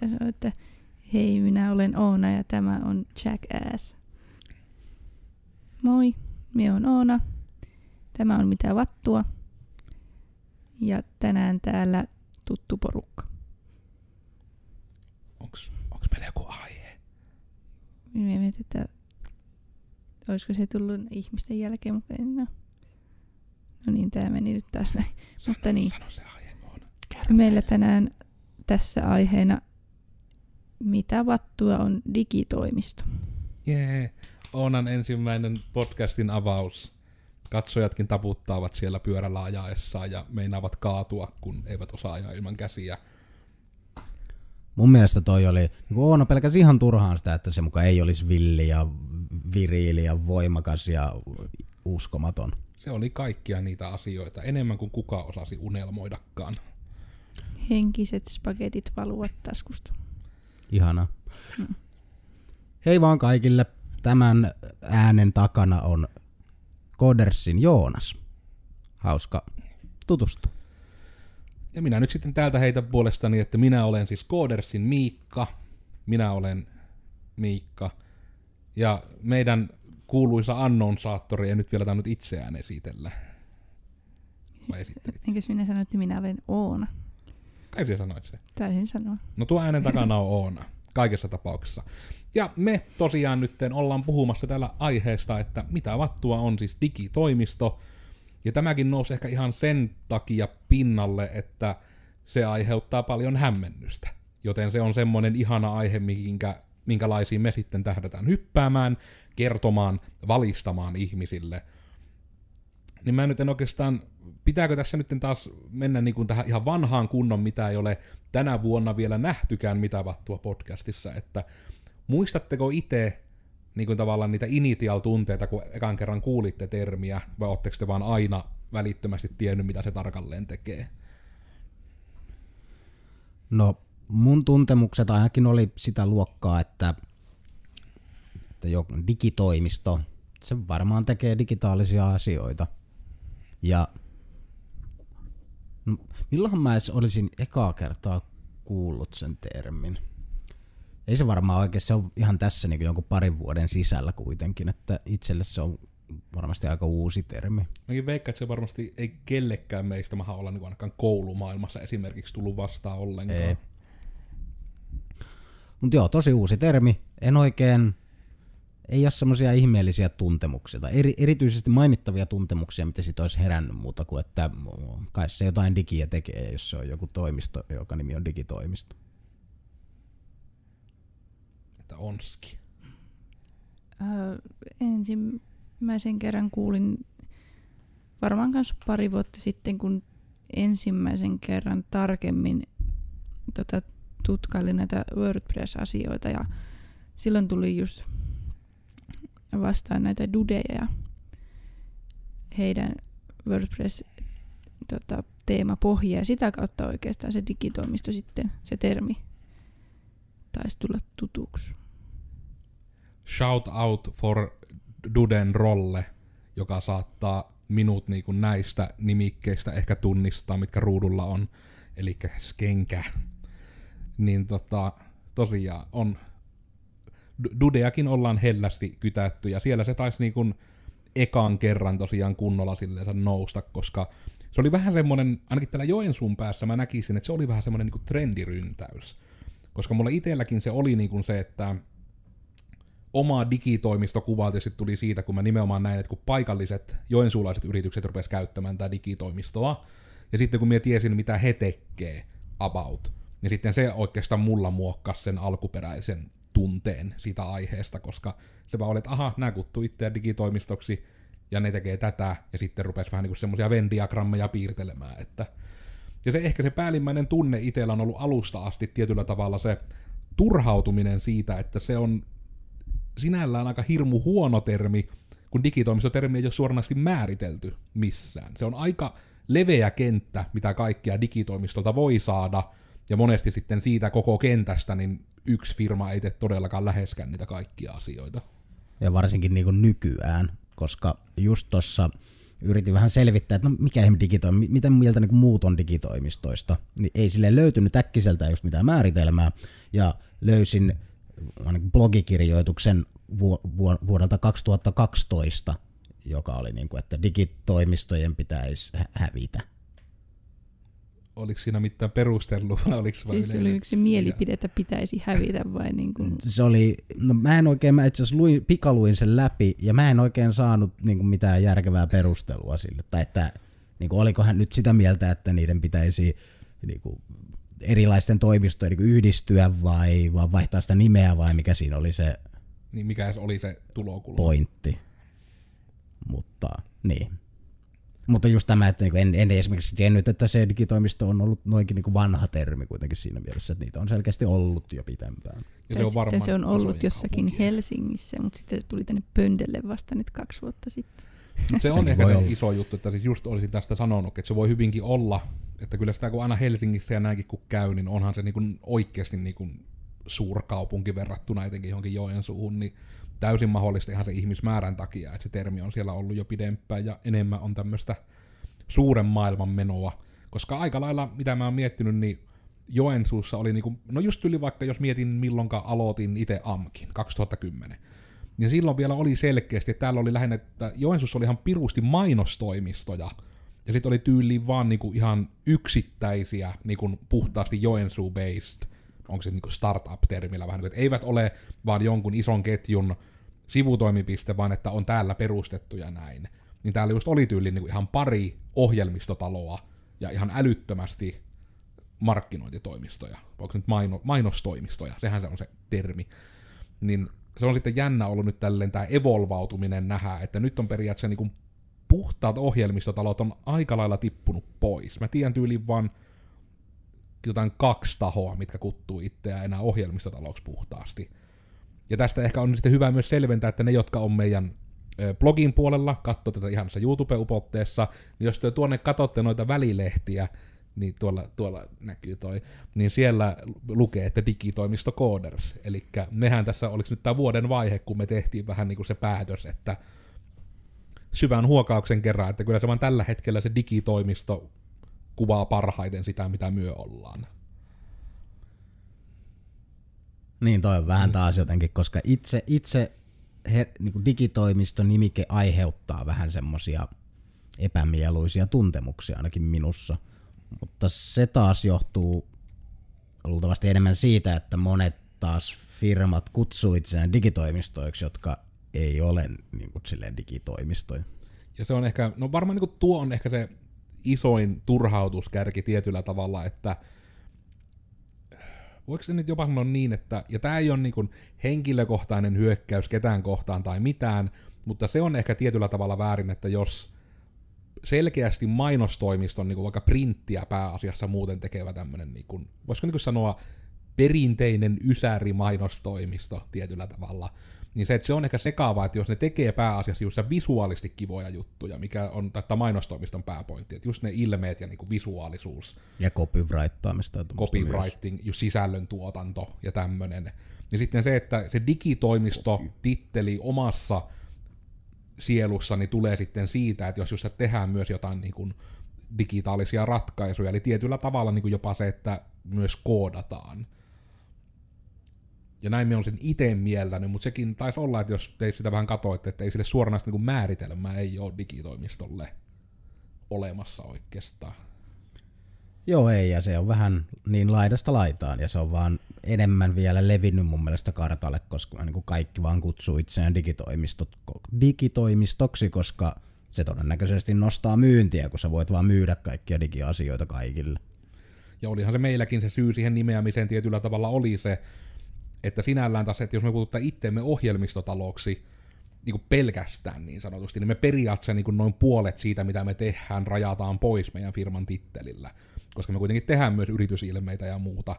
ja sanoi, että hei, minä olen Oona ja tämä on Jackass. Moi, minä olen Oona. Tämä on Mitä vattua. Ja tänään täällä tuttu porukka. Onks, onks meillä joku aihe? Minä mietin, että olisiko se tullut ihmisten jälkeen, mutta en ole. No niin, tämä meni nyt taas näin. Mutta niin. Sano se aihe. Meillä tänään tässä aiheena mitä vattua on digitoimisto. Jee, Oonan ensimmäinen podcastin avaus. Katsojatkin taputtaavat siellä pyörällä ajaessaan ja meinaavat kaatua, kun eivät osaa ajaa ilman käsiä. Mun mielestä toi oli, niin kuin Oono pelkäsi ihan turhaan sitä, että se muka ei olisi villi ja viriili ja voimakas ja uskomaton. Se oli kaikkia niitä asioita, enemmän kuin kuka osasi unelmoidakaan. Henkiset spagetit valuvat taskusta. Ihana. Hei vaan kaikille. Tämän äänen takana on Kodersin Joonas. Hauska tutustua. Ja minä nyt sitten täältä heitä puolestani, että minä olen siis Koodersin Miikka. Minä olen Miikka. Ja meidän kuuluisa annonsaattori ei nyt vielä tainnut itseään esitellä. Vai esittelit? Enkö minä sano, että minä olen Oona? Kai sinä sanoit se. Taisin sanoa. No tuo äänen takana on Oona. Kaikessa tapauksessa. Ja me tosiaan nyt ollaan puhumassa täällä aiheesta, että mitä vattua on siis digitoimisto. Ja tämäkin nousi ehkä ihan sen takia pinnalle, että se aiheuttaa paljon hämmennystä. Joten se on semmoinen ihana aihe, minkä, minkälaisiin me sitten tähdätään hyppäämään, kertomaan, valistamaan ihmisille. Niin mä nyt en oikeastaan, pitääkö tässä nyt taas mennä niin kuin tähän ihan vanhaan kunnon, mitä ei ole tänä vuonna vielä nähtykään mitä vattua podcastissa, että muistatteko itse niin kuin tavallaan niitä initial-tunteita, kun ekan kerran kuulitte termiä, vai ootteko te vaan aina välittömästi tiennyt, mitä se tarkalleen tekee? No mun tuntemukset ainakin oli sitä luokkaa, että, että jo digitoimisto, se varmaan tekee digitaalisia asioita. Ja no, milloinhan mä edes olisin ekaa kertaa kuullut sen termin? Ei se varmaan oikein, se on ihan tässä niin jonkun parin vuoden sisällä kuitenkin, että itselle se on varmasti aika uusi termi. Mäkin veikkaan, että se varmasti ei kellekään meistä maha olla niin ainakaan koulumaailmassa esimerkiksi tullut vastaan ollenkaan. Ei. Mutta joo, tosi uusi termi. En oikein, ei ole semmoisia ihmeellisiä tuntemuksia, tai eri, erityisesti mainittavia tuntemuksia, mitä siitä olisi herännyt muuta kuin, että kai se jotain digiä tekee, jos se on joku toimisto, joka nimi on digitoimisto. Että onski. Öö, ensimmäisen kerran kuulin varmaan kanssa pari vuotta sitten, kun ensimmäisen kerran tarkemmin tota, tutkailin näitä WordPress-asioita ja silloin tuli just vastaan näitä dudeja ja heidän WordPress tota, sitä kautta oikeastaan se digitoimisto sitten, se termi taisi tulla tutuksi. Shout out for Duden rolle, joka saattaa minut niin kuin näistä nimikkeistä ehkä tunnistaa, mitkä ruudulla on. Eli skenkä. Niin tota, tosiaan on Dudeakin ollaan hellästi kytätty, ja siellä se taisi niin kuin kerran tosiaan kunnolla silleen nousta, koska se oli vähän semmoinen, ainakin täällä Joensuun päässä mä näkisin, että se oli vähän semmoinen niin trendiryntäys. Koska mulla itselläkin se oli niin kuin se, että oma digitoimistokuva tietysti tuli siitä, kun mä nimenomaan näin, että kun paikalliset joensuulaiset yritykset rupesivat käyttämään tätä digitoimistoa, ja sitten kun mä tiesin, mitä he tekee about, niin sitten se oikeastaan mulla muokkasi sen alkuperäisen tunteen siitä aiheesta, koska se vaan oli, että aha, nämä kuttuu itseä digitoimistoksi, ja ne tekee tätä, ja sitten rupesi vähän niin semmoisia Venn-diagrammeja piirtelemään, että ja se ehkä se päällimmäinen tunne itsellä on ollut alusta asti tietyllä tavalla se turhautuminen siitä, että se on sinällään aika hirmu huono termi, kun digitoimistotermi ei ole suoranaisesti määritelty missään. Se on aika leveä kenttä, mitä kaikkea digitoimistolta voi saada, ja monesti sitten siitä koko kentästä, niin yksi firma ei tee todellakaan läheskään niitä kaikkia asioita. Ja varsinkin niin kuin nykyään, koska just tuossa yritin vähän selvittää, että no mikä ihme digitoi, miten mieltä niin muut on digitoimistoista, niin ei sille löytynyt äkkiseltä just mitään määritelmää, ja löysin ainakin blogikirjoituksen vuodelta 2012, joka oli niin kuin, että digitoimistojen pitäisi hävitä oliko siinä mitään perustellut vai oliko vai siis oli yksi mielipide, että pitäisi hävitä vai niin kuin... Se oli, no mä en oikein, mä itse asiassa luin, pikaluin sen läpi ja mä en oikein saanut niin kuin mitään järkevää perustelua sille, tai että niin kuin, oliko hän nyt sitä mieltä, että niiden pitäisi niin kuin, erilaisten toimistojen niin yhdistyä vai, vai vaihtaa sitä nimeä vai mikä siinä oli se niin mikä oli se tulokulma? Pointti. Mutta niin. Mutta just tämä, että niinku en, en esimerkiksi tiennyt, että se digitoimisto on ollut noinkin niinku vanha termi kuitenkin siinä mielessä, että niitä on selkeästi ollut jo pitempään. Ja se on, varmaan se on ollut jossakin kaupunkia. Helsingissä, mutta sitten se tuli tänne Pöndelle vasta nyt kaksi vuotta sitten. Se on ehkä iso juttu, että siis just olisin tästä sanonut, että se voi hyvinkin olla, että kyllä sitä kun aina Helsingissä ja näinkin kun käy, niin onhan se niinku oikeasti niinku suurkaupunki verrattuna etenkin johonkin Joensuuhun, niin täysin mahdollista ihan se ihmismäärän takia, että se termi on siellä ollut jo pidempään ja enemmän on tämmöistä suuren maailman menoa. Koska aika lailla, mitä mä oon miettinyt, niin Joensuussa oli niinku, no just yli vaikka jos mietin milloinka aloitin itse AMKin, 2010, niin silloin vielä oli selkeästi, että täällä oli lähinnä, että Joensuussa oli ihan pirusti mainostoimistoja, ja sitten oli tyyliin vaan niinku ihan yksittäisiä niinku puhtaasti Joensuu-based onko se niin startup-termillä vähän, että eivät ole vaan jonkun ison ketjun sivutoimipiste, vaan että on täällä perustettu ja näin. Niin täällä just oli tyyli niin ihan pari ohjelmistotaloa ja ihan älyttömästi markkinointitoimistoja, onko nyt maino, mainostoimistoja, sehän se on se termi. Niin se on sitten jännä ollut nyt tälleen tämä evolvautuminen nähdä, että nyt on periaatteessa kuin puhtaat ohjelmistotalot on aika lailla tippunut pois. Mä tiedän tyyliin vaan jotain kaksi tahoa, mitkä kuttuu itseään enää ohjelmistotaloksi puhtaasti. Ja tästä ehkä on sitten hyvä myös selventää, että ne, jotka on meidän blogin puolella, katsoo tätä ihan se YouTube-upotteessa, niin jos te tuonne katsotte noita välilehtiä, niin tuolla, tuolla näkyy toi, niin siellä lukee, että digitoimisto Coders. Eli mehän tässä, oliko nyt tämä vuoden vaihe, kun me tehtiin vähän niin kuin se päätös, että syvän huokauksen kerran, että kyllä se vaan tällä hetkellä se digitoimisto kuvaa parhaiten sitä, mitä myö ollaan. Niin, toi on vähän taas jotenkin, koska itse, itse he, niin kuin digitoimiston nimike aiheuttaa vähän semmosia epämieluisia tuntemuksia ainakin minussa. Mutta se taas johtuu luultavasti enemmän siitä, että monet taas firmat kutsuu itseään digitoimistoiksi, jotka ei ole niin kuin, silleen digitoimistoja. Ja se on ehkä, no varmaan niin kuin tuo on ehkä se isoin turhautuskärki tietyllä tavalla, että voiko se nyt jopa sanoa niin, että, ja tämä ei ole niin henkilökohtainen hyökkäys ketään kohtaan tai mitään, mutta se on ehkä tietyllä tavalla väärin, että jos selkeästi mainostoimiston niin vaikka printtiä pääasiassa muuten tekevä tämmöinen, niin kuin, voisiko niin sanoa, perinteinen ysäri mainostoimisto tietyllä tavalla, niin se, että se on ehkä sekaavaa, että jos ne tekee pääasiassa just visuaalisesti kivoja juttuja, mikä on tätä mainostoimiston pääpointti, että just ne ilmeet ja niinku visuaalisuus. Ja copywrittaamista. Copywriting, just sisällön tuotanto ja tämmöinen. Ja sitten se, että se digitoimisto titteli omassa sielussani tulee sitten siitä, että jos just tehdään myös jotain niin kuin digitaalisia ratkaisuja, eli tietyllä tavalla niin kuin jopa se, että myös koodataan ja näin me on sen itse mieltänyt, mutta sekin taisi olla, että jos te sitä vähän katoitte, että ei sille suoranaista niin määritelmää ei ole digitoimistolle olemassa oikeastaan. Joo, ei, ja se on vähän niin laidasta laitaan, ja se on vaan enemmän vielä levinnyt mun mielestä kartalle, koska niin kuin kaikki vaan kutsuu itseään digitoimistot, digitoimistoksi, koska se todennäköisesti nostaa myyntiä, kun sä voit vaan myydä kaikkia digiasioita kaikille. Ja olihan se meilläkin se syy siihen nimeämiseen tietyllä tavalla oli se, että sinällään taas, että jos me kutsutaan itteemme ohjelmistotaloksi niin kuin pelkästään niin sanotusti, niin me periaatteessa niin kuin noin puolet siitä, mitä me tehdään, rajataan pois meidän firman tittelillä. Koska me kuitenkin tehdään myös yritysilmeitä ja muuta,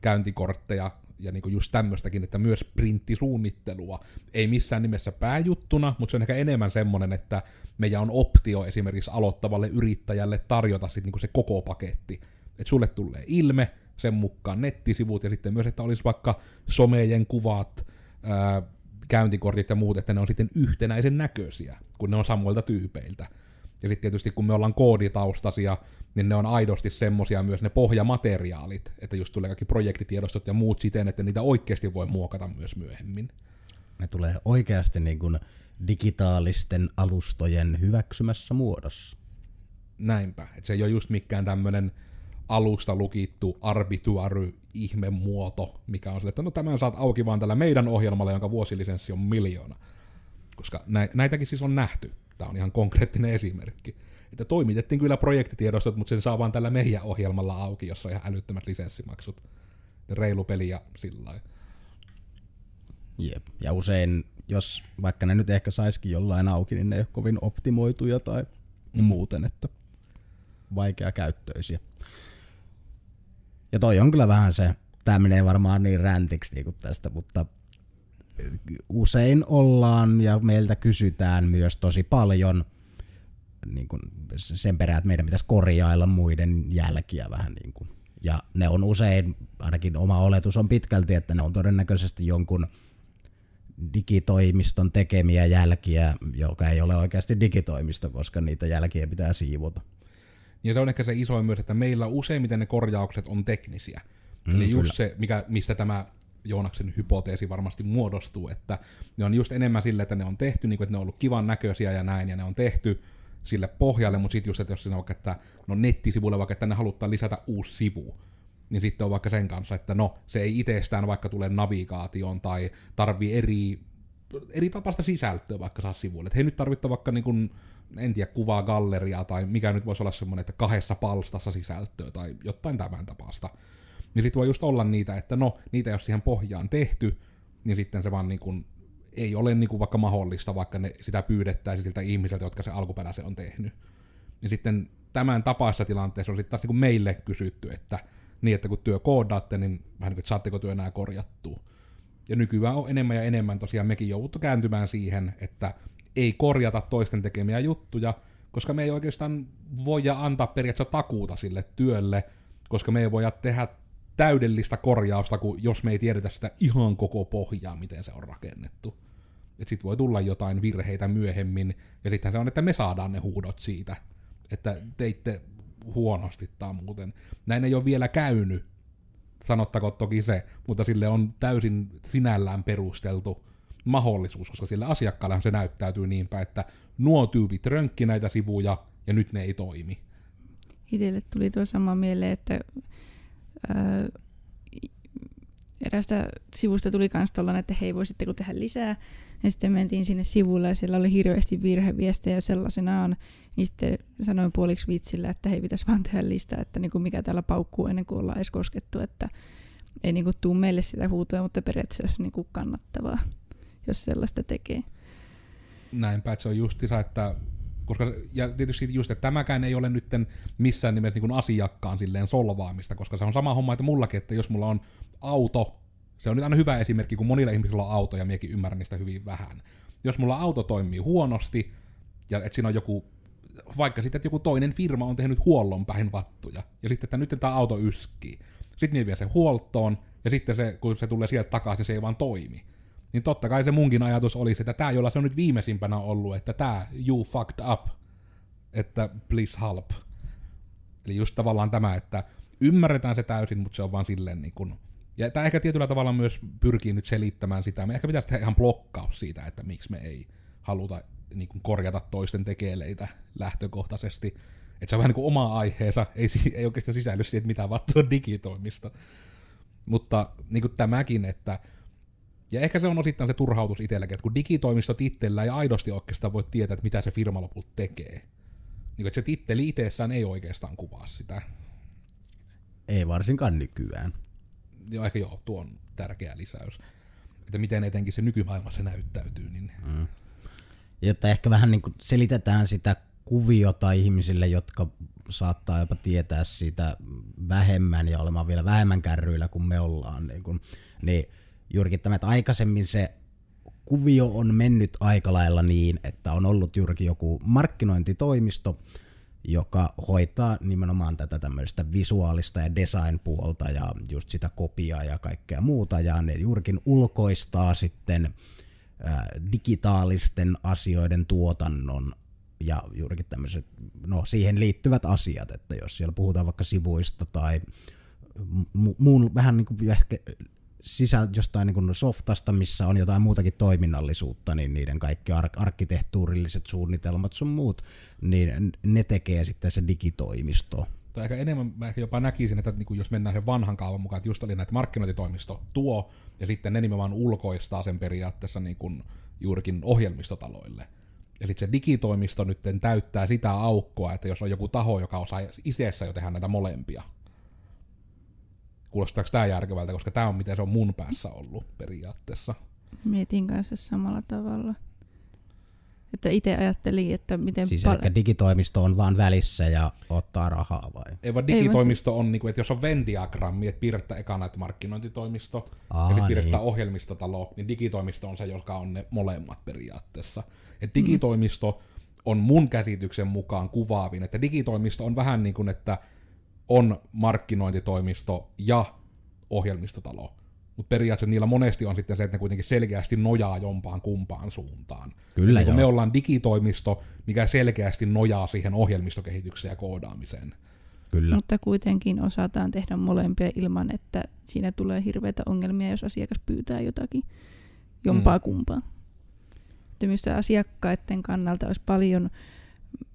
käyntikortteja ja niin kuin just tämmöistäkin, että myös printtisuunnittelua. Ei missään nimessä pääjuttuna, mutta se on ehkä enemmän semmoinen, että meidän on optio esimerkiksi aloittavalle yrittäjälle tarjota sit niin kuin se koko paketti. Että sulle tulee ilme, sen mukaan nettisivut ja sitten myös, että olisi vaikka somejen kuvat, ää, käyntikortit ja muut, että ne on sitten yhtenäisen näköisiä, kun ne on samoilta tyypeiltä. Ja sitten tietysti kun me ollaan kooditaustasia, niin ne on aidosti semmosia myös ne pohjamateriaalit, että just tulee kaikki projektitiedostot ja muut siten, että niitä oikeasti voi muokata myös myöhemmin. Ne tulee oikeasti niin kuin digitaalisten alustojen hyväksymässä muodossa. Näinpä, että se ei ole just mikään tämmönen alusta lukittu arbitrary ihmemuoto, mikä on se, että no tämän saat auki vaan tällä meidän ohjelmalla, jonka vuosilisenssi on miljoona. Koska nä- näitäkin siis on nähty. Tämä on ihan konkreettinen esimerkki. Että toimitettiin kyllä projektitiedostot, mutta sen saa vaan tällä meidän ohjelmalla auki, jossa on ihan älyttömät lisenssimaksut. Reilu peli ja sillä lailla. Jep. Ja usein, jos vaikka ne nyt ehkä saisikin jollain auki, niin ne ei ole kovin optimoituja tai mm. muuten, että vaikea käyttöisiä. Ja toi on kyllä vähän se, tämä menee varmaan niin räntiksi niin tästä, mutta usein ollaan ja meiltä kysytään myös tosi paljon niin kuin sen perään, että meidän pitäisi korjailla muiden jälkiä vähän niin kuin. Ja ne on usein, ainakin oma oletus on pitkälti, että ne on todennäköisesti jonkun digitoimiston tekemiä jälkiä, joka ei ole oikeasti digitoimisto, koska niitä jälkiä pitää siivota. Ja se on ehkä se isoin myös, että meillä useimmiten ne korjaukset on teknisiä. Mm, Eli just kyllä. se, mikä, mistä tämä Joonaksen hypoteesi varmasti muodostuu, että ne on just enemmän sille, että ne on tehty, niin kuin, että ne on ollut kivan näköisiä ja näin, ja ne on tehty sille pohjalle, mutta sitten just, että jos siinä on vaikka, että no nettisivulle vaikka, että ne halutaan lisätä uusi sivu, niin sitten on vaikka sen kanssa, että no, se ei itsestään vaikka tule navigaation tai tarvii eri, eri tapaista sisältöä vaikka saa sivuille. Että hei nyt tarvittaa vaikka niin kuin, en tiedä, kuvaa galleriaa tai mikä nyt voisi olla semmoinen, että kahdessa palstassa sisältöä tai jotain tämän tapasta. Niin sitten voi just olla niitä, että no, niitä jos siihen pohjaan tehty, niin sitten se vaan niin kuin ei ole niin kuin vaikka mahdollista, vaikka ne sitä pyydettäisiin siltä ihmiseltä, jotka se alkuperäisen on tehnyt. Ja sitten tämän tapaisessa tilanteessa on sitten taas niin kuin meille kysytty, että niin, että kun työ koodaatte, niin vähän niin kuin, että saatteko työ enää korjattua. Ja nykyään on enemmän ja enemmän tosiaan mekin jouduttu kääntymään siihen, että ei korjata toisten tekemiä juttuja, koska me ei oikeastaan voida antaa periaatteessa takuuta sille työlle, koska me ei voida tehdä täydellistä korjausta, kun jos me ei tiedetä sitä ihan koko pohjaa, miten se on rakennettu. Että sit voi tulla jotain virheitä myöhemmin, ja sitten se on, että me saadaan ne huudot siitä, että teitte huonosti tai muuten. Näin ei ole vielä käynyt, sanottako toki se, mutta sille on täysin sinällään perusteltu mahdollisuus, koska sillä asiakkaallahan se näyttäytyy niinpä, että nuo tyypit rönkki näitä sivuja ja nyt ne ei toimi. Itselle tuli tuo sama mieleen, että ää, erästä sivusta tuli myös tuollainen, että hei, voisitteko tehdä lisää. Ja sitten mentiin sinne sivulle ja siellä oli hirveästi virheviestejä sellaisenaan. Niin sitten sanoin puoliksi vitsillä, että hei, pitäisi vaan tehdä listaa, että niin kuin mikä täällä paukkuu ennen kuin ollaan edes koskettu. Että ei niin kuin tuu meille sitä huutoa, mutta periaatteessa olisi niin kuin kannattavaa, jos sellaista tekee. Näinpä, että se on justiinsa, että koska, ja tietysti just, että tämäkään ei ole nyt missään nimessä niin asiakkaan silleen solvaamista, koska se on sama homma, että mullakin, että jos mulla on auto, se on nyt aina hyvä esimerkki, kun monilla ihmisillä on auto ja miekin ymmärrän niistä hyvin vähän. Jos mulla auto toimii huonosti, ja että siinä on joku, vaikka sitten, että joku toinen firma on tehnyt huollon päin vattuja, ja sitten, että nyt tämä auto yskii. Sitten ne vie sen huoltoon, ja sitten se, kun se tulee sieltä takaisin, se ei vaan toimi. Niin totta kai se munkin ajatus olisi, että tämä, jolla se on nyt viimeisimpänä ollut, että tämä, you fucked up, että please help. Eli just tavallaan tämä, että ymmärretään se täysin, mutta se on vaan silleen niin kuin, ja tämä ehkä tietyllä tavalla myös pyrkii nyt selittämään sitä. Me ehkä pitäisi tehdä ihan blokkaus siitä, että miksi me ei haluta niin kuin korjata toisten tekeleitä lähtökohtaisesti. Että se on vähän niin kuin oma aiheensa, ei, ei oikeastaan sisälly siihen, mitä vattua digitoimista. Mutta niin kuin tämäkin, että ja ehkä se on osittain se turhautus itselläkin, että kun digitoimistot itsellään ei aidosti oikeastaan voi tietää, että mitä se firma lopulta tekee. Niin että se titteli itsessään ei oikeastaan kuvaa sitä. Ei varsinkaan nykyään joo, ehkä joo, tuo on tärkeä lisäys. Että miten etenkin se nykymaailmassa näyttäytyy. Niin... Mm. Jotta ehkä vähän niin selitetään sitä kuviota ihmisille, jotka saattaa jopa tietää siitä vähemmän ja olemaan vielä vähemmän kärryillä kuin me ollaan. Niin, kuin, niin juurikin tämä, että aikaisemmin se kuvio on mennyt aika lailla niin, että on ollut juurikin joku markkinointitoimisto, joka hoitaa nimenomaan tätä tämmöistä visuaalista ja design-puolta ja just sitä kopiaa ja kaikkea muuta, ja ne juurikin ulkoistaa sitten digitaalisten asioiden tuotannon ja juurikin tämmöiset, no siihen liittyvät asiat, että jos siellä puhutaan vaikka sivuista tai mu- muun vähän niin kuin ehkä sisältä jostain niin kuin softasta, missä on jotain muutakin toiminnallisuutta, niin niiden kaikki ar- arkkitehtuurilliset suunnitelmat sun muut, niin ne tekee sitten se digitoimisto. Tai ehkä enemmän mä ehkä jopa näkisin, että niin jos mennään sen vanhan kaavan mukaan, että just oli näitä markkinointitoimisto tuo, ja sitten ne nimenomaan ulkoistaa sen periaatteessa niin kuin juurikin ohjelmistotaloille. Sitten se digitoimisto nyt täyttää sitä aukkoa, että jos on joku taho, joka osaa itseessä jo tehdä näitä molempia. Kuulostaako tämä järkevältä, koska tämä on miten se on mun päässä ollut periaatteessa. Mietin kanssa samalla tavalla. Että itse ajattelin, että miten Siis pal- eli digitoimisto on vaan välissä ja ottaa rahaa vai? Ei vaan digitoimisto on, niin kuin, että jos on Venn-diagrammi, että piirrettää ekana että markkinointitoimisto Aa, ja sitten piirrettää niin. ohjelmistotalo, niin digitoimisto on se, joka on ne molemmat periaatteessa. Et digitoimisto on mun käsityksen mukaan kuvaavin, että digitoimisto on vähän niin kuin, että on markkinointitoimisto ja ohjelmistotalo. Mutta periaatteessa niillä monesti on sitten se, että ne kuitenkin selkeästi nojaa jompaan kumpaan suuntaan. Kyllä niin me ollaan digitoimisto, mikä selkeästi nojaa siihen ohjelmistokehitykseen ja koodaamiseen. Kyllä. Mutta kuitenkin osataan tehdä molempia ilman, että siinä tulee hirveitä ongelmia, jos asiakas pyytää jotakin jompaa Mm. kumpaa. Että minusta asiakkaiden kannalta olisi paljon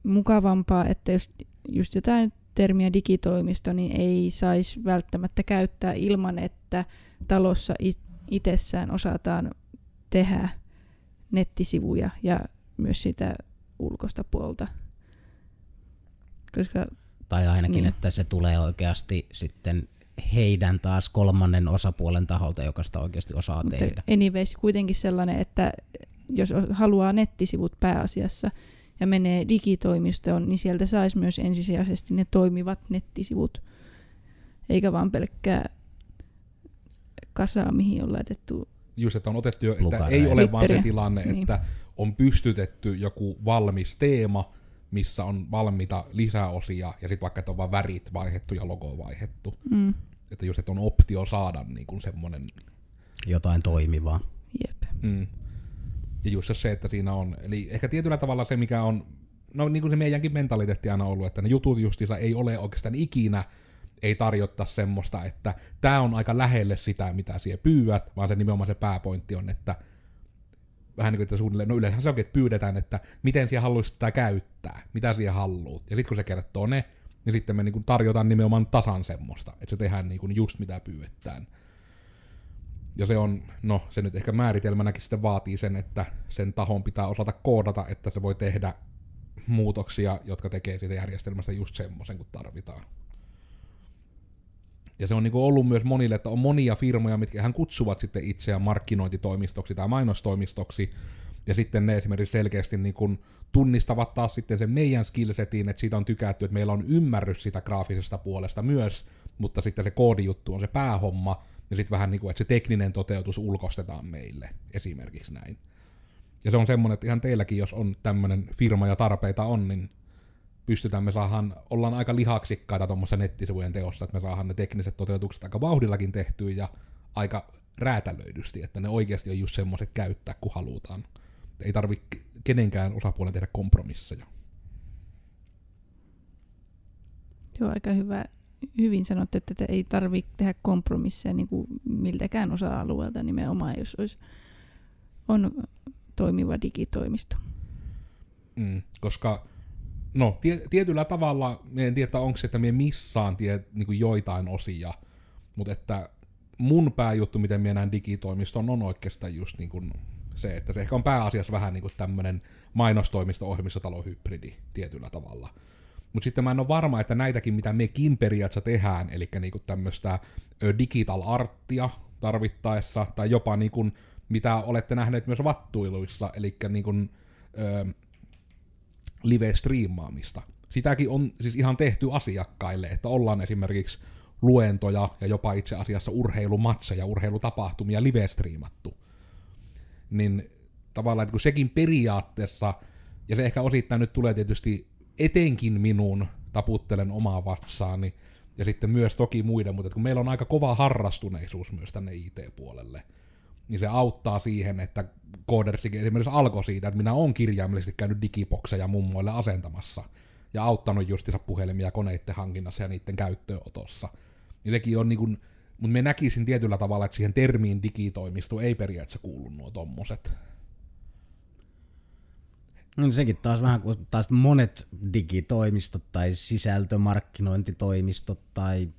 mukavampaa, että jos just jotain termiä digitoimisto, niin ei saisi välttämättä käyttää ilman, että talossa it- itsessään osataan tehdä nettisivuja ja myös sitä ulkoista puolta. Koska Tai ainakin, Niin. että se tulee oikeasti sitten heidän taas kolmannen osapuolen taholta, joka sitä oikeasti osaa Mutta tehdä. anyways, kuitenkin sellainen, että jos haluaa nettisivut pääasiassa ja menee digitoimistoon, niin sieltä saisi myös ensisijaisesti ne toimivat nettisivut, eikä vaan pelkkää kasaa, mihin on laitettu. just, että on otettu jo, että ei ole vaan se tilanne, Niin. että on pystytetty joku valmis teema, missä on valmiita lisäosia, ja sitten vaikka, että on vaan värit vaihettu ja logo vaihettu. Mm, Että just, että on optio saada niin kuin semmoinen, Jotain toimivaa. jep. mm. Ja just se, että siinä on, eli ehkä tietyllä tavalla se, mikä on, no niin kuin se meidänkin mentaliteetti aina ollut, että ne jutut justiinsa ei ole oikeastaan ikinä, ei tarjottaa semmoista, että tämä on aika lähelle sitä, mitä siellä pyydät, vaan se nimenomaan se pääpointti on, että vähän niin kuin, että suunnilleen, no yleensä se onkin, että pyydetään, että miten siellä haluaisit tätä käyttää, mitä siellä haluat. Ja sitten kun se kertoo ne, niin sitten me niin kuin tarjotaan nimenomaan tasan semmoista, että se tehdään niin kuin just mitä pyydetään. Ja se on, no se nyt ehkä määritelmänäkin sitten vaatii sen, että sen tahon pitää osata koodata, että se voi tehdä muutoksia, jotka tekee siitä järjestelmästä just semmoisen, kun tarvitaan. Ja se on niin ollut myös monille, että on monia firmoja, mitkä hän kutsuvat sitten itseään markkinointitoimistoksi tai mainostoimistoksi, ja sitten ne esimerkiksi selkeästi niin kuin tunnistavat taas sitten sen meidän skillsetin, että siitä on tykätty, että meillä on ymmärrys sitä graafisesta puolesta myös, mutta sitten se koodijuttu on se päähomma, ja sitten vähän niin kuin, että se tekninen toteutus ulkostetaan meille, esimerkiksi näin. Ja se on semmoinen, että ihan teilläkin, jos on tämmöinen firma ja tarpeita on, niin pystytään, me saadaan, ollaan aika lihaksikkaita tuommoissa nettisivujen teossa, että me saadaan ne tekniset toteutukset aika vauhdillakin tehtyä ja aika räätälöidysti, että ne oikeasti on just semmoiset käyttää, kun halutaan. Ei tarvi kenenkään osapuolen tehdä kompromisseja. Se on aika hyvä, hyvin sanottu, että ei tarvitse tehdä kompromisseja niin kuin miltäkään osa-alueelta nimenomaan, jos olisi, on toimiva digitoimisto. Mm, koska no, tie, tietyllä tavalla, en tiedä, onko se, että me missaan tie, niin kuin joitain osia, mutta että mun pääjuttu, miten minä näen digitoimiston, on oikeastaan just niin kuin se, että se ehkä on pääasiassa vähän niin kuin tämmöinen mainostoimisto ohjelmistotalohybridi tietyllä tavalla. Mutta sitten mä en ole varma, että näitäkin, mitä mekin periaatteessa tehdään, eli niinku tämmöistä digital arttia tarvittaessa, tai jopa niinku, mitä olette nähneet myös vattuiluissa, eli niinku, live-striimaamista. Sitäkin on siis ihan tehty asiakkaille, että ollaan esimerkiksi luentoja ja jopa itse asiassa urheilumatseja, urheilutapahtumia live-striimattu. Niin tavallaan, että kun sekin periaatteessa, ja se ehkä osittain nyt tulee tietysti etenkin minun, taputtelen omaa vatsaani, ja sitten myös toki muiden, mutta kun meillä on aika kova harrastuneisuus myös tänne IT-puolelle, niin se auttaa siihen, että koodersikin esimerkiksi alkoi siitä, että minä olen kirjaimellisesti käynyt digibokseja mummoille asentamassa ja auttanut justiinsa puhelimia koneiden hankinnassa ja niiden käyttöönotossa. Niin sekin on niin kuin, mutta me näkisin tietyllä tavalla, että siihen termiin digitoimisto ei periaatteessa kuulu nuo tommoset. No sekin taas vähän kuin taas monet digitoimistot tai sisältömarkkinointitoimistot tai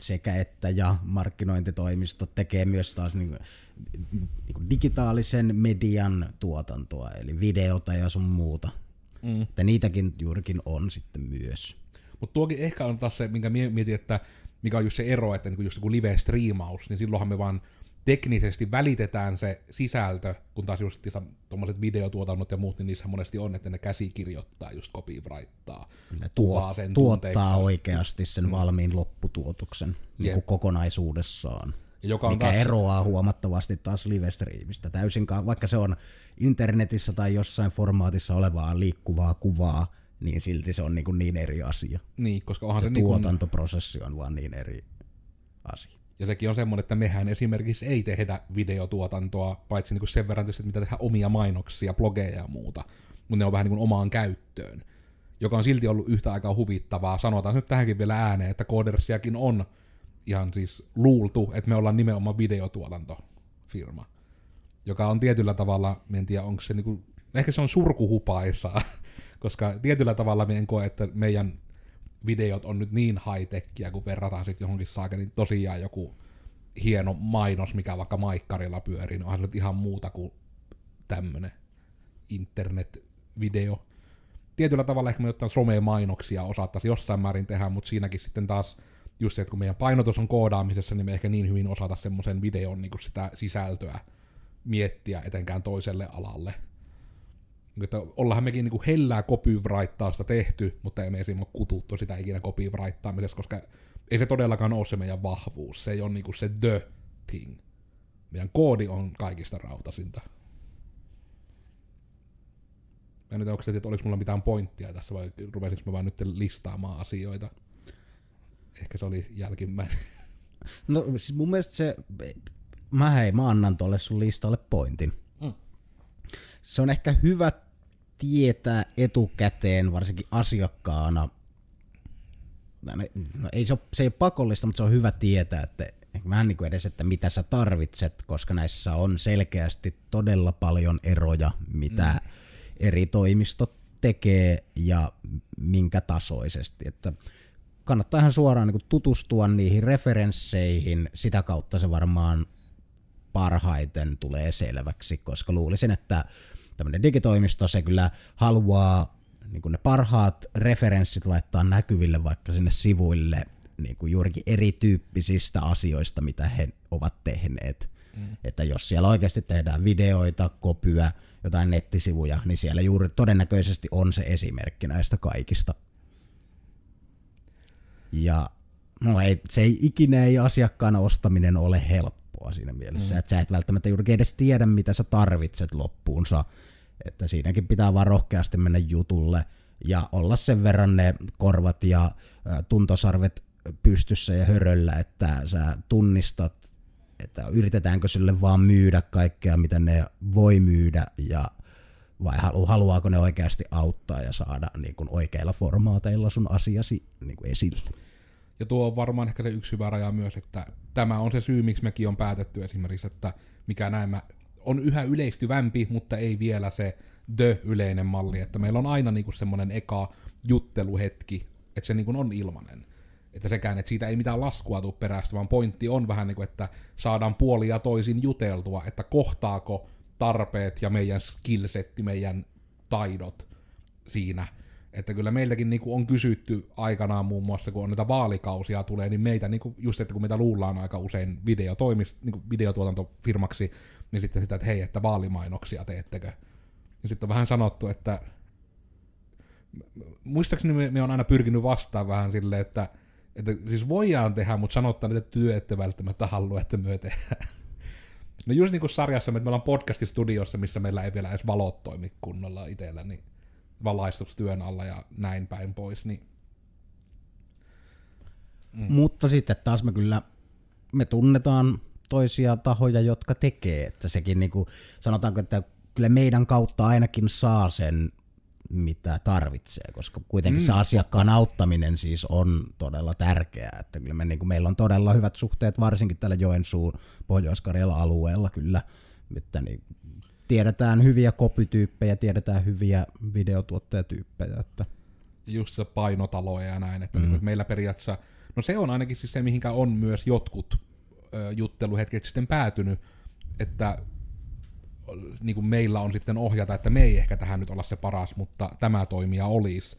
sekä että ja markkinointitoimistot tekee myös taas niin kuin, niin kuin digitaalisen median tuotantoa, eli videota ja sun muuta. Mm. Että niitäkin juurikin on sitten myös. Mutta tuokin ehkä on taas se, minkä mietin, että mikä on just se ero, että niin just joku live-striimaus, niin silloinhan me vaan teknisesti välitetään se sisältö, kun taas just tuommoiset videotuotannot ja muut, niin niissä monesti on, että ne käsikirjoittaa, just copywrittaa. Ne tuo, sen tuottaa oikeasti sen mm. valmiin lopputuotoksen niin kuin kokonaisuudessaan. Ja joka on mikä taas... eroaa huomattavasti taas live-striimistä. Täysin, vaikka se on internetissä tai jossain formaatissa olevaa liikkuvaa kuvaa, niin silti se on niin, kuin niin eri asia. Niin, koska onhan se, se niin tuotantoprosessi on vaan niin eri asia. Ja sekin on semmoinen, että mehän esimerkiksi ei tehdä videotuotantoa, paitsi niin sen verran, että mitä tehdään omia mainoksia, blogeja ja muuta, mutta ne on vähän niin kuin omaan käyttöön. Joka on silti ollut yhtä aikaa huvittavaa. Sanotaan nyt tähänkin vielä ääneen, että Codersiakin on ihan siis luultu, että me ollaan nimenomaan videotuotantofirma. Joka on tietyllä tavalla, en tiedä onko se niinku, ehkä se on surkuhupaisaa, koska tietyllä tavalla me en koe, että meidän videot on nyt niin high-techia, kun verrataan sitten johonkin niin tosiaan joku hieno mainos, mikä vaikka maikkarilla pyörii, niin onhan se nyt ihan muuta kuin tämmönen internet-video. Tietyllä tavalla ehkä me jotain some-mainoksia osattaisiin jossain määrin tehdä, mutta siinäkin sitten taas just se, että kun meidän painotus on koodaamisessa, niin me ehkä niin hyvin osata semmoisen videon niin sitä sisältöä miettiä etenkään toiselle alalle. Että ollaan mekin niin hellää copywrittausta tehty, mutta ei me esimerkiksi kututtu sitä ikinä copywrittaamisessa, koska ei se todellakaan ole se meidän vahvuus. Se ei ole niin se the thing. Meidän koodi on kaikista rautasinta. Mä nyt onko se, että oliko mulla mitään pointtia tässä vai rupesinko mä vaan nyt listaamaan asioita. Ehkä se oli jälkimmäinen. No siis mun mielestä se, mä hei, mä annan tuolle sun listalle pointin. Se on ehkä hyvä tietää etukäteen, varsinkin asiakkaana. No, ei se, ole, se ei ole pakollista, mutta se on hyvä tietää, että vähän niin kuin edes, että mitä sä tarvitset, koska näissä on selkeästi todella paljon eroja, mitä mm. eri toimistot tekee ja minkä tasoisesti. Että kannattaa ihan suoraan niin tutustua niihin referensseihin, sitä kautta se varmaan parhaiten tulee selväksi, koska luulisin, että tämmöinen digitoimisto, se kyllä haluaa niin ne parhaat referenssit laittaa näkyville vaikka sinne sivuille niin kuin juurikin erityyppisistä asioista, mitä he ovat tehneet. Mm. Että jos siellä oikeasti tehdään videoita, kopyä, jotain nettisivuja, niin siellä juuri todennäköisesti on se esimerkki näistä kaikista. Ja no ei, se ei ikinä ei asiakkaana ostaminen ole helppoa siinä mielessä, mm. että sä et välttämättä juuri edes tiedä, mitä sä tarvitset loppuunsa, että siinäkin pitää vaan rohkeasti mennä jutulle ja olla sen verran ne korvat ja tuntosarvet pystyssä ja höröllä, että sä tunnistat, että yritetäänkö sille vaan myydä kaikkea, mitä ne voi myydä ja vai haluaako ne oikeasti auttaa ja saada niin kuin oikeilla formaateilla sun asiasi niin kuin esille. Ja tuo on varmaan ehkä se yksi hyvä raja myös, että tämä on se syy, miksi mekin on päätetty esimerkiksi, että mikä näin on yhä yleistyvämpi, mutta ei vielä se the-yleinen malli, että meillä on aina niinku semmoinen eka jutteluhetki, että se niinku on ilmanen. Että sekään, että siitä ei mitään laskua tule perästä, vaan pointti on vähän niin kuin, että saadaan puolia toisin juteltua, että kohtaako tarpeet ja meidän skillsetti, meidän taidot siinä – että kyllä meiltäkin niinku on kysytty aikanaan muun muassa, kun on näitä vaalikausia tulee, niin meitä niinku, just, että kun meitä luullaan aika usein videotoimist, niinku videotuotantofirmaksi, niin sitten sitä, että hei, että vaalimainoksia teettekö? Ja sitten on vähän sanottu, että muistaakseni me, me on aina pyrkinyt vastaan vähän silleen, että, että siis voidaan tehdä, mutta sanottaa, että työ ette välttämättä halua, että me tehdään. No just niin kuin sarjassa, että me ollaan podcastistudiossa, missä meillä ei vielä edes valot toimi kunnolla itsellä, niin valaistustyön alla ja näin päin pois. Niin... Mm. Mutta sitten taas me kyllä, me tunnetaan toisia tahoja, jotka tekee, että sekin niinku, sanotaanko, että kyllä meidän kautta ainakin saa sen, mitä tarvitsee, koska kuitenkin mm. se asiakkaan auttaminen siis on todella tärkeää, että kyllä me, niinku, meillä on todella hyvät suhteet, varsinkin tällä Joensuun pohjois alueella kyllä, että niin, tiedetään hyviä kopytyyppejä, tiedetään hyviä videotuottajatyyppejä, että just se painotaloja ja näin, että mm. niin, meillä periaatteessa, no se on ainakin siis se, mihinkä on myös jotkut ö, jutteluhetket sitten päätynyt, että niin kuin meillä on sitten ohjata, että me ei ehkä tähän nyt olla se paras, mutta tämä toimija olisi.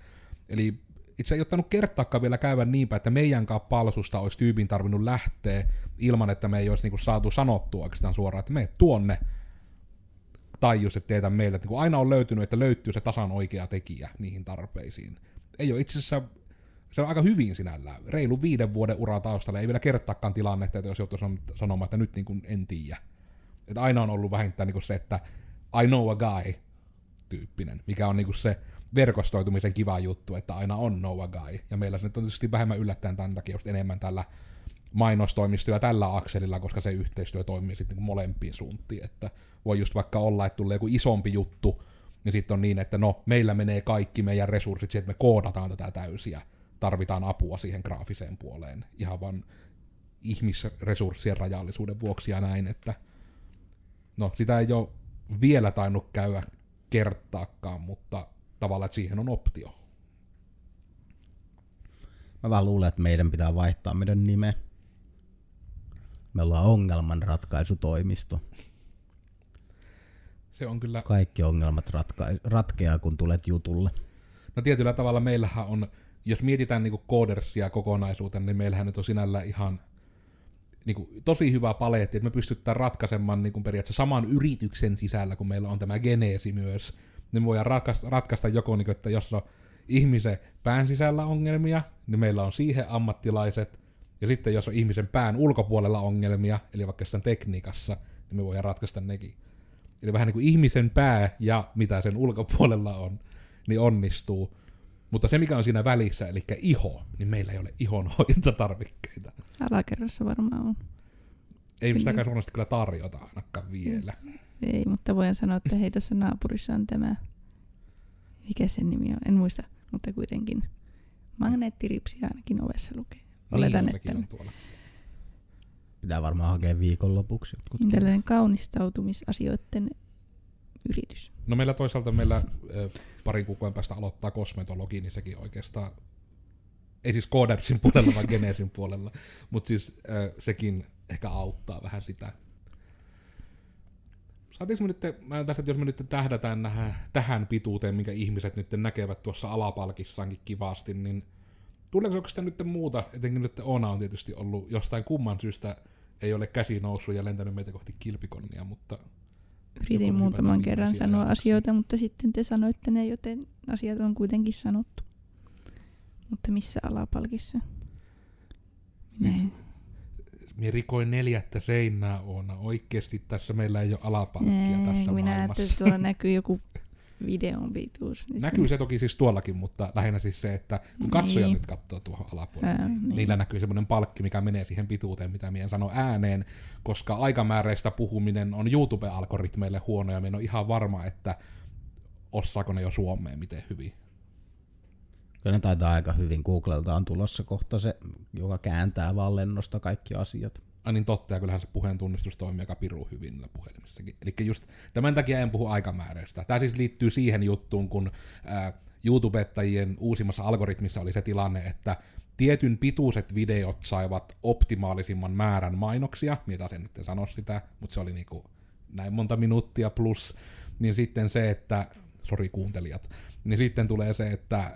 Eli itse ei ottanut kertaakaan vielä käydä niinpä, että meidän palsusta olisi tyypin tarvinnut lähteä ilman, että me ei olisi niin saatu sanottua oikeastaan suoraan, että me tuonne tajus, että teitä meille. Että niin aina on löytynyt, että löytyy se tasan oikea tekijä niihin tarpeisiin ei ole itse asiassa, se on aika hyvin sinällään. Reilu viiden vuoden ura taustalla, ei vielä kertaakaan tilannetta, että jos joutuu sanomaan, että nyt niin kuin en tiedä. Että aina on ollut vähintään niin kuin se, että I know a guy tyyppinen, mikä on niin kuin se verkostoitumisen kiva juttu, että aina on know a guy. Ja meillä se nyt on tietysti vähemmän yllättäen tämän takia just enemmän tällä mainostoimistoja tällä akselilla, koska se yhteistyö toimii sitten niin molempiin suuntiin, että voi just vaikka olla, että tulee joku isompi juttu, niin sitten on niin, että no, meillä menee kaikki meidän resurssit siihen, että me koodataan tätä täysiä. Tarvitaan apua siihen graafiseen puoleen. Ihan vaan ihmisresurssien rajallisuuden vuoksi ja näin, että no, sitä ei ole vielä tainnut käydä kertaakaan, mutta tavallaan, että siihen on optio. Mä vaan luulen, että meidän pitää vaihtaa meidän nime. Me ollaan ongelmanratkaisutoimisto. Se on kyllä... Kaikki ongelmat ratka- ratkeaa, kun tulet jutulle. No tietyllä tavalla meillähän on, jos mietitään niinku koodersia kokonaisuutena, niin meillähän nyt on sinällä ihan niinku, tosi hyvä paletti, että me pystytään ratkaisemaan niinku, periaatteessa saman yrityksen sisällä, kun meillä on tämä geneesi myös. Niin me voidaan ratkaista, ratkaista joko, niinku, että jos on ihmisen pään sisällä ongelmia, niin meillä on siihen ammattilaiset, ja sitten jos on ihmisen pään ulkopuolella ongelmia, eli vaikka sen tekniikassa, niin me voidaan ratkaista nekin. Eli vähän niin kuin ihmisen pää ja mitä sen ulkopuolella on, niin onnistuu. Mutta se, mikä on siinä välissä, eli iho, niin meillä ei ole ihonhoitotarvikkeita. Alakerrassa varmaan on. Ei sitäkään suunnasti kyllä tarjota ainakaan vielä. Ei, mutta voin sanoa, että hei, tuossa naapurissa on tämä, mikä sen nimi on, en muista, mutta kuitenkin magneettiripsi ainakin ovessa lukee. Oletan, niin, että... On tuolla. Pitää varmaan hakea viikonlopuksi. Niin tällainen kaunistautumisasioiden yritys. No meillä toisaalta meillä pari kuukauden päästä aloittaa kosmetologi, niin sekin oikeastaan, ei siis Codersin puolella, vaan Genesin puolella, mutta siis sekin ehkä auttaa vähän sitä. Saatiinko me nyt, mä tässä, että jos me nyt tähdätään nähdä, tähän pituuteen, minkä ihmiset nyt näkevät tuossa alapalkissaankin kivasti, niin tuleeko sitä nyt muuta, etenkin nyt Ona on tietysti ollut jostain kumman syystä ei ole käsi noussut ja lentänyt meitä kohti kilpikonnia, mutta... Yritin muutaman kerran sanoa asioita, mutta sitten te sanoitte ne, joten asiat on kuitenkin sanottu. Mutta missä alapalkissa? Minä Minä rikoin neljättä seinää Oona. Oikeasti tässä meillä ei ole alapalkkia Ei, tässä minä maailmassa. että tuolla näkyy joku videon pituus. Niin näkyy se toki siis tuollakin, mutta lähinnä siis se, että kun katsoja niin. nyt katsoo tuohon alapuolelle, Ää, niin, niin. niillä näkyy semmoinen palkki, mikä menee siihen pituuteen, mitä minä sano ääneen, koska aikamääreistä puhuminen on YouTube-algoritmeille huono, ja minä on ihan varma, että osaako ne jo Suomeen miten hyvin. Kyllä ne taitaa aika hyvin. Googlelta on tulossa kohta se, joka kääntää vaan lennosta kaikki asiat. Ai niin totta, ja kyllähän se puheen tunnistus toimii aika piru hyvin niillä puhelimissakin. Eli just tämän takia en puhu aikamääräistä. Tämä siis liittyy siihen juttuun, kun ää, YouTubettajien uusimmassa algoritmissa oli se tilanne, että tietyn pituiset videot saivat optimaalisimman määrän mainoksia, mitä sen nyt en sano sitä, mutta se oli niinku näin monta minuuttia plus, niin sitten se, että, sori kuuntelijat, niin sitten tulee se, että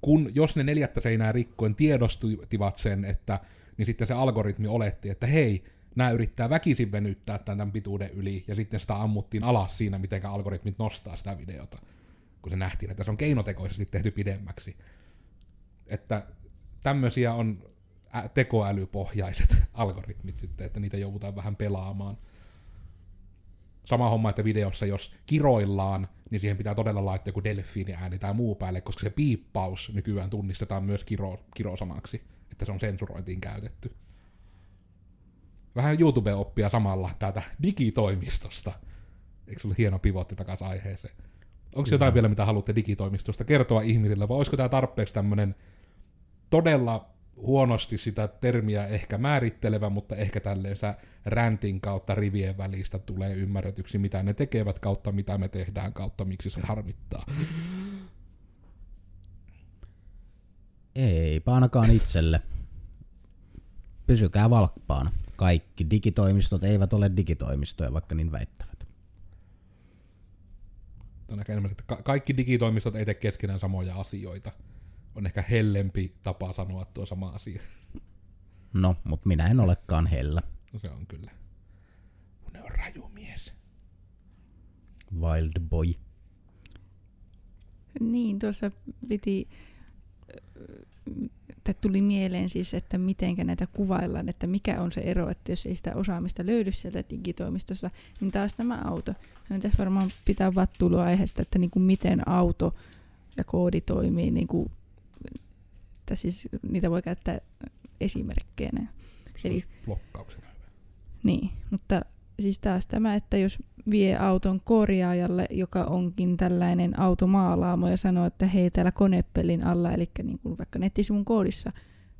kun, jos ne neljättä seinää rikkoen tiedostivat sen, että niin sitten se algoritmi oletti, että hei, nämä yrittää väkisin venyttää tämän pituuden yli, ja sitten sitä ammuttiin alas siinä, miten algoritmit nostaa sitä videota, kun se nähtiin, että se on keinotekoisesti tehty pidemmäksi. Että tämmöisiä on tekoälypohjaiset algoritmit sitten, että niitä joudutaan vähän pelaamaan. Sama homma, että videossa jos kiroillaan, niin siihen pitää todella laittaa joku delfiini ääni tai muu päälle, koska se piippaus nykyään tunnistetaan myös kiro, kirosanaksi että se on sensurointiin käytetty. vähän YouTube-oppia samalla täältä digitoimistosta. Eikö se ollut hieno pivotti takaisin aiheeseen? Onko jotain vielä, mitä haluatte digitoimistosta kertoa ihmisille, vai olisiko tämä tarpeeksi tämmöinen todella huonosti sitä termiä ehkä määrittelevä, mutta ehkä tälleensä räntin kautta rivien välistä tulee ymmärretyksi, mitä ne tekevät kautta mitä me tehdään kautta miksi se harmittaa. Eipä ainakaan itselle. Pysykää valppaana. Kaikki digitoimistot eivät ole digitoimistoja, vaikka niin väittävät. On ehkä enemmän, että ka- kaikki digitoimistot ei tee keskenään samoja asioita. On ehkä hellempi tapa sanoa tuo sama asia. No, mutta minä en olekaan hellä. No se on kyllä. Kun ne on raju mies. Wild boy. Niin, tuossa piti, että tuli mieleen siis, että miten näitä kuvaillaan, että mikä on se ero, että jos ei sitä osaamista löydy sieltä digitoimistossa, niin taas tämä auto. Me tässä varmaan pitää vattulua aiheesta, että niin kuin miten auto ja koodi toimii, niin kuin, että siis niitä voi käyttää esimerkkeinä. Eli- blokkauksena. Niin, mutta siis taas tämä, että jos vie auton korjaajalle, joka onkin tällainen automaalaamo ja sanoo, että hei täällä konepellin alla, eli niin kuin vaikka nettisivun koodissa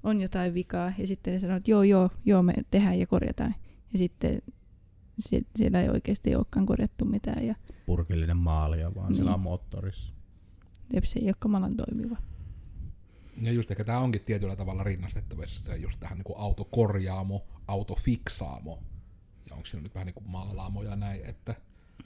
on jotain vikaa, ja sitten ne sanoo, että joo, joo, joo, me tehdään ja korjataan. Ja sitten sie- siellä ei oikeasti olekaan korjattu mitään, ja Purkillinen maalia vaan siellä Niin. on moottorissa. jep, se ei ole kamalan toimiva. Ja just ehkä tämä onkin tietyllä tavalla rinnastettavissa se just tähän niin autokorjaamo, autofiksaamo. Ja onko siinä nyt vähän niin kuin maalaamo ja näin, että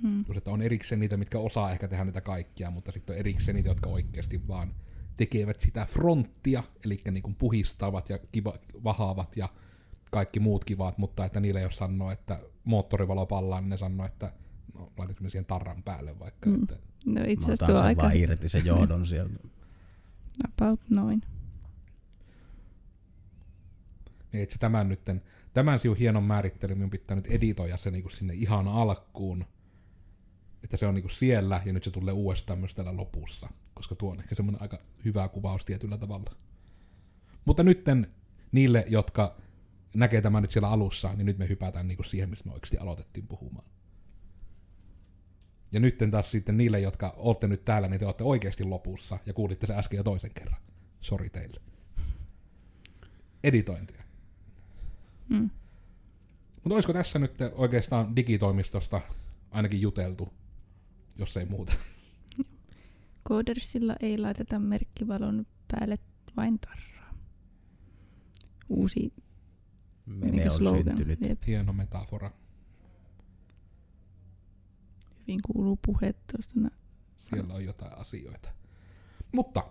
Mm. just, että on erikseen niitä, mitkä osaa ehkä tehdä niitä kaikkia, mutta sitten on erikseen niitä, jotka oikeasti vaan tekevät sitä fronttia, eli niin kuin puhistavat ja kiva, vahaavat ja kaikki muut kivat, mutta että niille jos sanoo, että moottorivalo pallaa, niin ne sanoo, että no, laitatko me siihen tarran päälle vaikka, Mm. että No itse asiassa tuo aika vaan irti sen johdon sieltä. about noin. Niin, että se tämän nytten, tämän siun hienon määrittelyn minun pitää nyt editoida se niinku sinne ihan alkuun. Että se on niinku siellä ja nyt se tulee uudestaan myös täällä lopussa. Koska tuo on ehkä semmoinen aika hyvä kuvaus tietyllä tavalla. Mutta nytten niille, jotka näkee tämän nyt siellä alussa, niin nyt me hypätään niinku siihen, missä me oikeasti aloitettiin puhumaan. Ja nytten taas sitten niille, jotka olette nyt täällä, niin te olette oikeasti lopussa ja kuulitte se äsken jo toisen kerran. Sori teille. Editointia. Mm. Mutta olisiko tässä nyt oikeastaan digitoimistosta ainakin juteltu, jos ei muuta? Koodersilla ei laiteta merkkivalon päälle vain tarraa. Uusi Meme mikä on slogan. syntynyt. Jep, Hieno metafora. hyvin kuuluu puheet tuosta. Siellä on jotain asioita. Mutta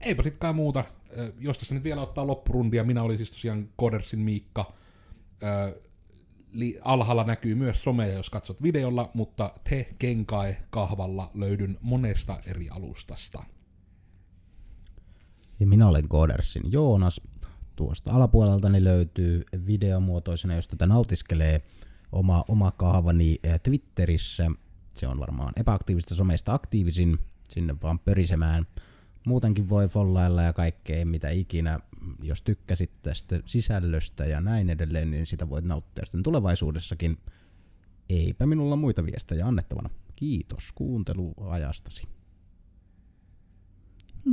eipä sitkaan muuta. Jos tässä nyt vielä ottaa loppurundia, minä olin siis tosiaan Kodersin Miikka. Li- alhaalla näkyy myös somea, jos katsot videolla, mutta te Kenkai kahvalla löydyn monesta eri alustasta. Ja minä olen Codersin Joonas. Tuosta alapuoleltani löytyy videomuotoisena, jos tätä nautiskelee oma, oma kahvani Twitterissä. Se on varmaan epäaktiivista somesta aktiivisin, sinne vaan pörisemään. Muutenkin voi follailla ja kaikkea mitä ikinä. Jos tykkäsit tästä sisällöstä ja näin edelleen, niin sitä voit nauttia sitten tulevaisuudessakin. Eipä minulla muita viestejä annettavana. Kiitos kuunteluajastasi.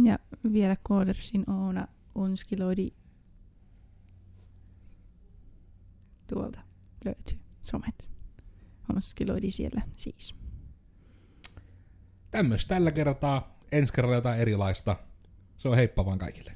Ja vielä Koodersin Oona Unskiloidi tuolta löytyy somet. Unskiloidi siellä siis. Tämmöistä tällä kertaa. Ensi kerralla jotain erilaista. Se on heippa vaan kaikille.